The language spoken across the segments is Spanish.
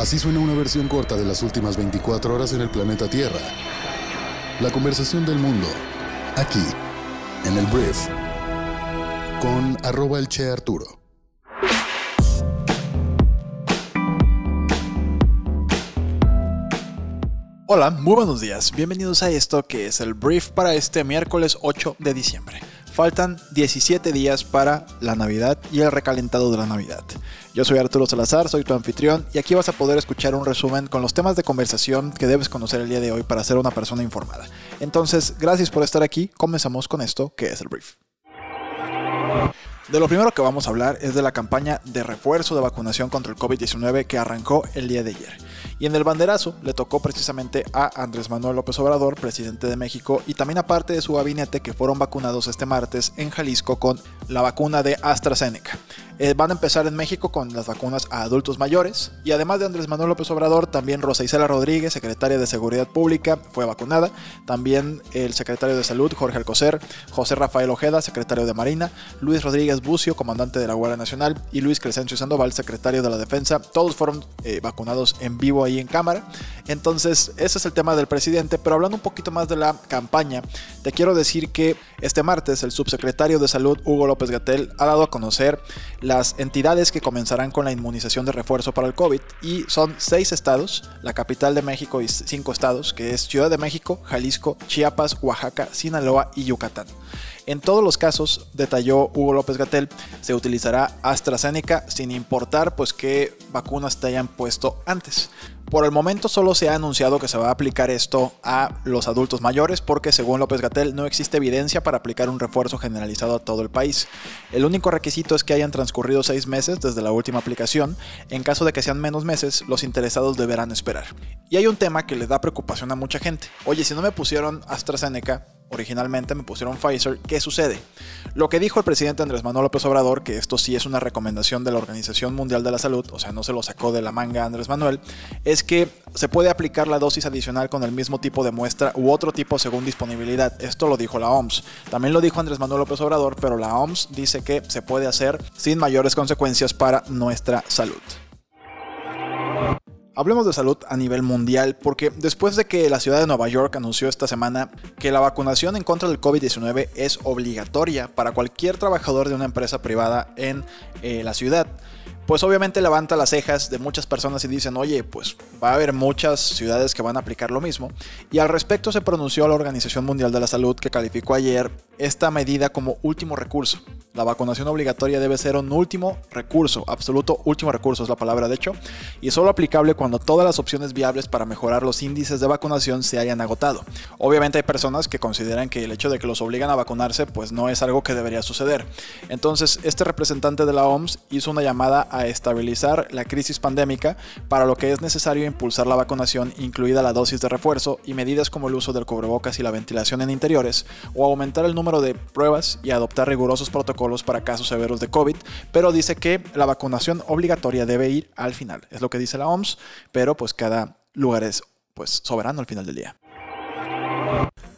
Así suena una versión corta de las últimas 24 horas en el planeta Tierra. La conversación del mundo, aquí, en el Brief, con arroba el Che Arturo. Hola, muy buenos días. Bienvenidos a esto que es el brief para este miércoles 8 de diciembre. Faltan 17 días para la Navidad y el recalentado de la Navidad. Yo soy Arturo Salazar, soy tu anfitrión y aquí vas a poder escuchar un resumen con los temas de conversación que debes conocer el día de hoy para ser una persona informada. Entonces, gracias por estar aquí. Comenzamos con esto que es el brief. De lo primero que vamos a hablar es de la campaña de refuerzo de vacunación contra el COVID-19 que arrancó el día de ayer. Y en el banderazo le tocó precisamente a Andrés Manuel López Obrador, presidente de México, y también a parte de su gabinete que fueron vacunados este martes en Jalisco con la vacuna de AstraZeneca. Eh, van a empezar en México con las vacunas a adultos mayores y además de Andrés Manuel López Obrador, también Rosa Isela Rodríguez, secretaria de Seguridad Pública, fue vacunada. También el secretario de Salud, Jorge Alcocer, José Rafael Ojeda, secretario de Marina, Luis Rodríguez Bucio, comandante de la Guardia Nacional y Luis Crescencio Sandoval, secretario de la Defensa. Todos fueron eh, vacunados en vivo ahí en cámara. Entonces, ese es el tema del presidente, pero hablando un poquito más de la campaña, te quiero decir que este martes el subsecretario de Salud, Hugo López Gatel, ha dado a conocer las entidades que comenzarán con la inmunización de refuerzo para el COVID y son seis estados, la capital de México y cinco estados, que es Ciudad de México, Jalisco, Chiapas, Oaxaca, Sinaloa y Yucatán. En todos los casos, detalló Hugo López Gatel, se utilizará AstraZeneca sin importar pues qué vacunas te hayan puesto antes. Por el momento solo se ha anunciado que se va a aplicar esto a los adultos mayores porque según López Gatel no existe evidencia para aplicar un refuerzo generalizado a todo el país. El único requisito es que hayan transcurrido seis meses desde la última aplicación. En caso de que sean menos meses, los interesados deberán esperar. Y hay un tema que le da preocupación a mucha gente. Oye, si no me pusieron AstraZeneca, originalmente me pusieron Pfizer, ¿qué sucede? Lo que dijo el presidente Andrés Manuel López Obrador, que esto sí es una recomendación de la Organización Mundial de la Salud, o sea, no se lo sacó de la manga Andrés Manuel, es que se puede aplicar la dosis adicional con el mismo tipo de muestra u otro tipo según disponibilidad. Esto lo dijo la OMS. También lo dijo Andrés Manuel López Obrador, pero la OMS dice que se puede hacer sin mayores consecuencias para nuestra salud. Hablemos de salud a nivel mundial porque después de que la ciudad de Nueva York anunció esta semana que la vacunación en contra del COVID-19 es obligatoria para cualquier trabajador de una empresa privada en eh, la ciudad, pues obviamente levanta las cejas de muchas personas y dicen, oye, pues va a haber muchas ciudades que van a aplicar lo mismo. Y al respecto se pronunció la Organización Mundial de la Salud que calificó ayer esta medida como último recurso. La vacunación obligatoria debe ser un último recurso, absoluto último recurso es la palabra de hecho, y solo aplicable cuando todas las opciones viables para mejorar los índices de vacunación se hayan agotado. Obviamente hay personas que consideran que el hecho de que los obligan a vacunarse pues no es algo que debería suceder. Entonces este representante de la OMS hizo una llamada a estabilizar la crisis pandémica, para lo que es necesario impulsar la vacunación, incluida la dosis de refuerzo y medidas como el uso del cubrebocas y la ventilación en interiores, o aumentar el número de pruebas y adoptar rigurosos protocolos para casos severos de COVID, pero dice que la vacunación obligatoria debe ir al final. Es lo que dice la OMS, pero pues cada lugar es pues soberano al final del día.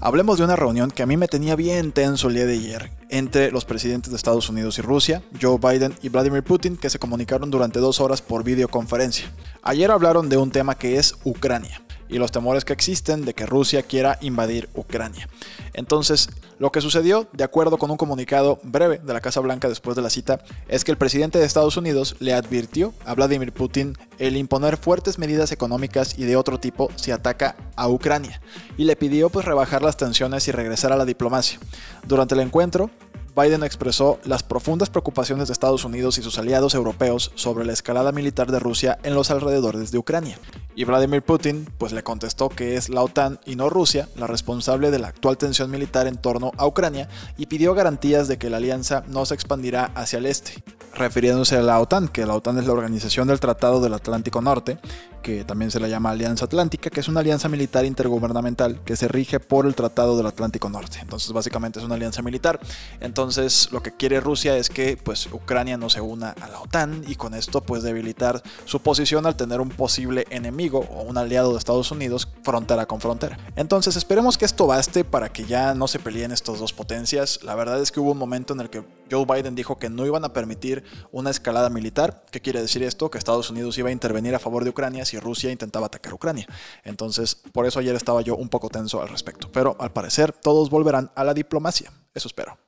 Hablemos de una reunión que a mí me tenía bien tenso el día de ayer entre los presidentes de Estados Unidos y Rusia, Joe Biden y Vladimir Putin, que se comunicaron durante dos horas por videoconferencia. Ayer hablaron de un tema que es Ucrania y los temores que existen de que Rusia quiera invadir Ucrania. Entonces, lo que sucedió, de acuerdo con un comunicado breve de la Casa Blanca después de la cita, es que el presidente de Estados Unidos le advirtió a Vladimir Putin el imponer fuertes medidas económicas y de otro tipo si ataca a Ucrania, y le pidió pues rebajar las tensiones y regresar a la diplomacia. Durante el encuentro, Biden expresó las profundas preocupaciones de Estados Unidos y sus aliados europeos sobre la escalada militar de Rusia en los alrededores de Ucrania. Y Vladimir Putin pues le contestó que es la OTAN y no Rusia la responsable de la actual tensión militar en torno a Ucrania y pidió garantías de que la alianza no se expandirá hacia el este, refiriéndose a la OTAN, que la OTAN es la organización del Tratado del Atlántico Norte, que también se la llama Alianza Atlántica, que es una alianza militar intergubernamental que se rige por el Tratado del Atlántico Norte. Entonces, básicamente es una alianza militar. Entonces, lo que quiere Rusia es que pues, Ucrania no se una a la OTAN y con esto pues debilitar su posición al tener un posible enemigo o un aliado de Estados Unidos frontera con frontera. Entonces, esperemos que esto baste para que ya no se peleen estas dos potencias. La verdad es que hubo un momento en el que Joe Biden dijo que no iban a permitir una escalada militar. ¿Qué quiere decir esto? Que Estados Unidos iba a intervenir a favor de Ucrania si Rusia intentaba atacar Ucrania. Entonces, por eso ayer estaba yo un poco tenso al respecto. Pero al parecer, todos volverán a la diplomacia. Eso espero.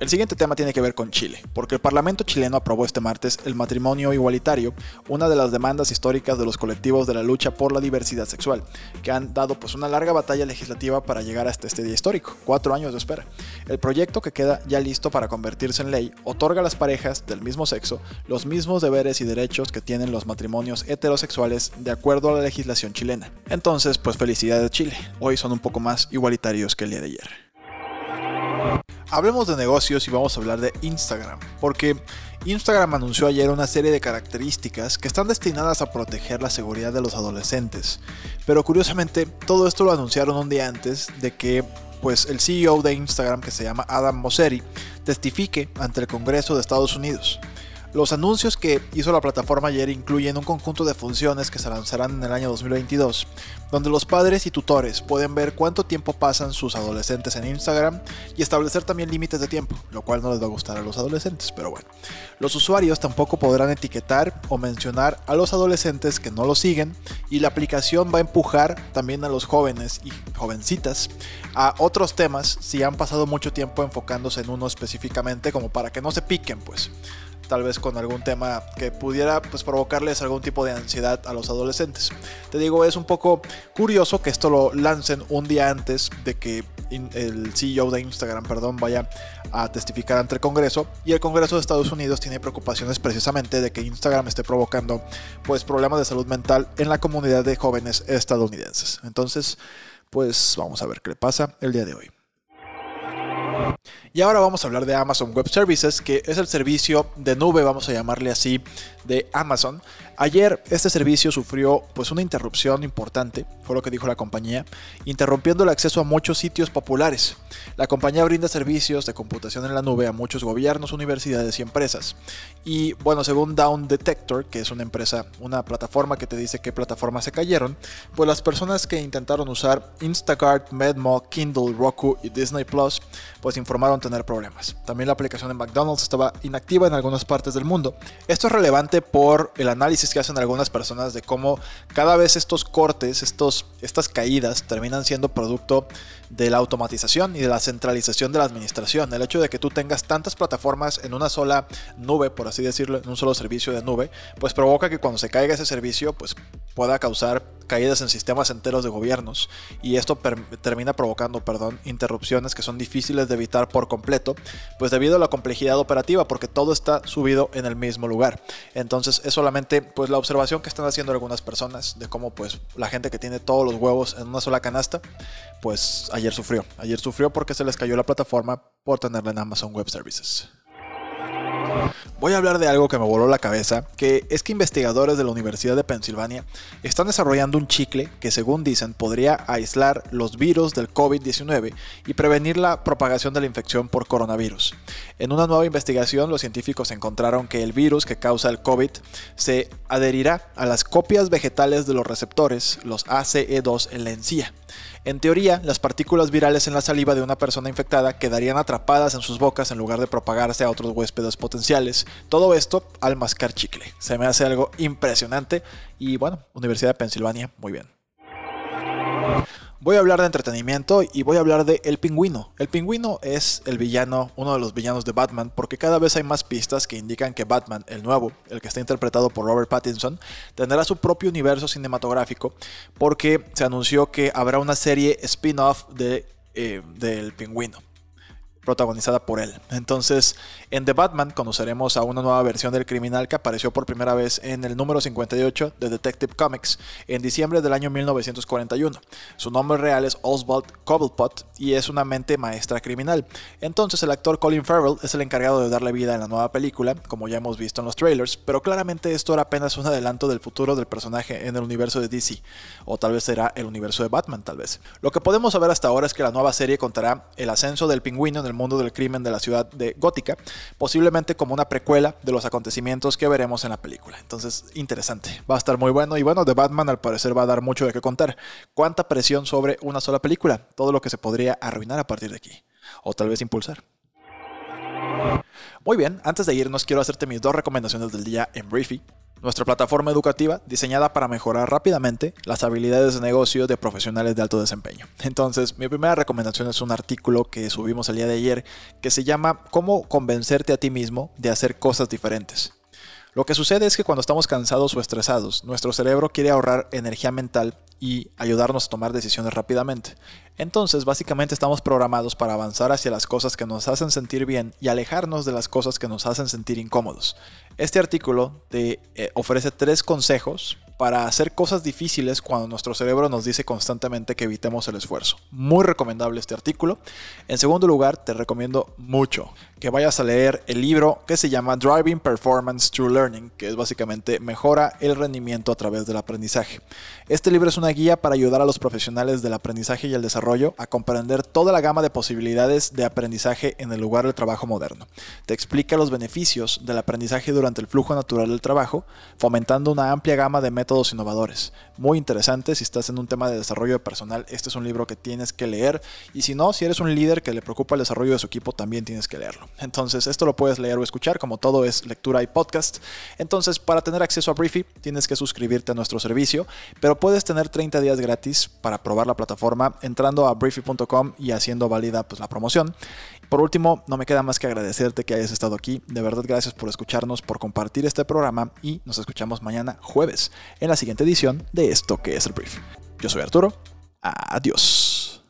El siguiente tema tiene que ver con Chile, porque el Parlamento chileno aprobó este martes el matrimonio igualitario, una de las demandas históricas de los colectivos de la lucha por la diversidad sexual, que han dado pues una larga batalla legislativa para llegar hasta este día histórico, cuatro años de espera. El proyecto que queda ya listo para convertirse en ley otorga a las parejas del mismo sexo los mismos deberes y derechos que tienen los matrimonios heterosexuales de acuerdo a la legislación chilena. Entonces, pues felicidades Chile, hoy son un poco más igualitarios que el día de ayer. Hablemos de negocios y vamos a hablar de Instagram, porque Instagram anunció ayer una serie de características que están destinadas a proteger la seguridad de los adolescentes. Pero curiosamente, todo esto lo anunciaron un día antes de que pues el CEO de Instagram, que se llama Adam Mosseri, testifique ante el Congreso de Estados Unidos. Los anuncios que hizo la plataforma ayer incluyen un conjunto de funciones que se lanzarán en el año 2022, donde los padres y tutores pueden ver cuánto tiempo pasan sus adolescentes en Instagram y establecer también límites de tiempo, lo cual no les va a gustar a los adolescentes, pero bueno. Los usuarios tampoco podrán etiquetar o mencionar a los adolescentes que no lo siguen y la aplicación va a empujar también a los jóvenes y jovencitas a otros temas si han pasado mucho tiempo enfocándose en uno específicamente como para que no se piquen pues tal vez con algún tema que pudiera pues, provocarles algún tipo de ansiedad a los adolescentes. Te digo, es un poco curioso que esto lo lancen un día antes de que el CEO de Instagram, perdón, vaya a testificar ante el Congreso y el Congreso de Estados Unidos tiene preocupaciones precisamente de que Instagram esté provocando pues problemas de salud mental en la comunidad de jóvenes estadounidenses. Entonces, pues vamos a ver qué le pasa el día de hoy. Y ahora vamos a hablar de Amazon Web Services, que es el servicio de nube, vamos a llamarle así, de Amazon. Ayer este servicio sufrió pues una interrupción importante, fue lo que dijo la compañía, interrumpiendo el acceso a muchos sitios populares. La compañía brinda servicios de computación en la nube a muchos gobiernos, universidades y empresas. Y bueno, según Down Detector, que es una empresa, una plataforma que te dice qué plataformas se cayeron, pues las personas que intentaron usar Instacart, Medmo, Kindle, Roku y Disney Plus, pues informaron tener problemas. También la aplicación de McDonald's estaba inactiva en algunas partes del mundo. Esto es relevante por el análisis que hacen algunas personas de cómo cada vez estos cortes, estos, estas caídas terminan siendo producto de la automatización y de la centralización de la administración. El hecho de que tú tengas tantas plataformas en una sola nube, por así decirlo, en un solo servicio de nube, pues provoca que cuando se caiga ese servicio, pues pueda causar caídas en sistemas enteros de gobiernos y esto termina provocando, perdón, interrupciones que son difíciles de evitar por completo, pues debido a la complejidad operativa, porque todo está subido en el mismo lugar. Entonces es solamente pues la observación que están haciendo algunas personas de cómo pues la gente que tiene todos los huevos en una sola canasta, pues ayer sufrió. Ayer sufrió porque se les cayó la plataforma por tenerla en Amazon Web Services. Voy a hablar de algo que me voló la cabeza, que es que investigadores de la Universidad de Pensilvania están desarrollando un chicle que según dicen podría aislar los virus del COVID-19 y prevenir la propagación de la infección por coronavirus. En una nueva investigación los científicos encontraron que el virus que causa el COVID se adherirá a las copias vegetales de los receptores, los ACE2 en la encía. En teoría, las partículas virales en la saliva de una persona infectada quedarían atrapadas en sus bocas en lugar de propagarse a otros huéspedes potenciales. Todo esto al mascar chicle. Se me hace algo impresionante y bueno, Universidad de Pensilvania, muy bien. Voy a hablar de entretenimiento y voy a hablar de El Pingüino. El Pingüino es el villano, uno de los villanos de Batman, porque cada vez hay más pistas que indican que Batman, el nuevo, el que está interpretado por Robert Pattinson, tendrá su propio universo cinematográfico, porque se anunció que habrá una serie spin-off de, eh, del Pingüino. Protagonizada por él. Entonces, en The Batman conoceremos a una nueva versión del criminal que apareció por primera vez en el número 58 de Detective Comics en diciembre del año 1941. Su nombre real es Oswald Cobblepot y es una mente maestra criminal. Entonces, el actor Colin Farrell es el encargado de darle vida en la nueva película, como ya hemos visto en los trailers, pero claramente esto era apenas un adelanto del futuro del personaje en el universo de DC, o tal vez será el universo de Batman, tal vez. Lo que podemos saber hasta ahora es que la nueva serie contará el ascenso del pingüino en el mundo del crimen de la ciudad de Gótica, posiblemente como una precuela de los acontecimientos que veremos en la película. Entonces, interesante, va a estar muy bueno y bueno, de Batman al parecer va a dar mucho de qué contar. ¿Cuánta presión sobre una sola película? Todo lo que se podría arruinar a partir de aquí, o tal vez impulsar. Muy bien, antes de irnos quiero hacerte mis dos recomendaciones del día en Briefy nuestra plataforma educativa diseñada para mejorar rápidamente las habilidades de negocio de profesionales de alto desempeño. Entonces, mi primera recomendación es un artículo que subimos el día de ayer que se llama Cómo convencerte a ti mismo de hacer cosas diferentes. Lo que sucede es que cuando estamos cansados o estresados, nuestro cerebro quiere ahorrar energía mental y ayudarnos a tomar decisiones rápidamente. Entonces, básicamente estamos programados para avanzar hacia las cosas que nos hacen sentir bien y alejarnos de las cosas que nos hacen sentir incómodos. Este artículo te eh, ofrece tres consejos para hacer cosas difíciles cuando nuestro cerebro nos dice constantemente que evitemos el esfuerzo. Muy recomendable este artículo. En segundo lugar, te recomiendo mucho que vayas a leer el libro que se llama Driving Performance Through Learning, que es básicamente mejora el rendimiento a través del aprendizaje. Este libro es una guía para ayudar a los profesionales del aprendizaje y el desarrollo a comprender toda la gama de posibilidades de aprendizaje en el lugar del trabajo moderno. Te explica los beneficios del aprendizaje durante el flujo natural del trabajo, fomentando una amplia gama de métodos innovadores. Muy interesante si estás en un tema de desarrollo personal, este es un libro que tienes que leer y si no, si eres un líder que le preocupa el desarrollo de su equipo, también tienes que leerlo. Entonces, esto lo puedes leer o escuchar, como todo es lectura y podcast. Entonces, para tener acceso a Briefy, tienes que suscribirte a nuestro servicio, pero puedes tener 30 días gratis para probar la plataforma entrando a briefy.com y haciendo válida pues, la promoción. Por último, no me queda más que agradecerte que hayas estado aquí. De verdad, gracias por escucharnos, por compartir este programa y nos escuchamos mañana jueves en la siguiente edición de esto que es el Brief. Yo soy Arturo. Adiós.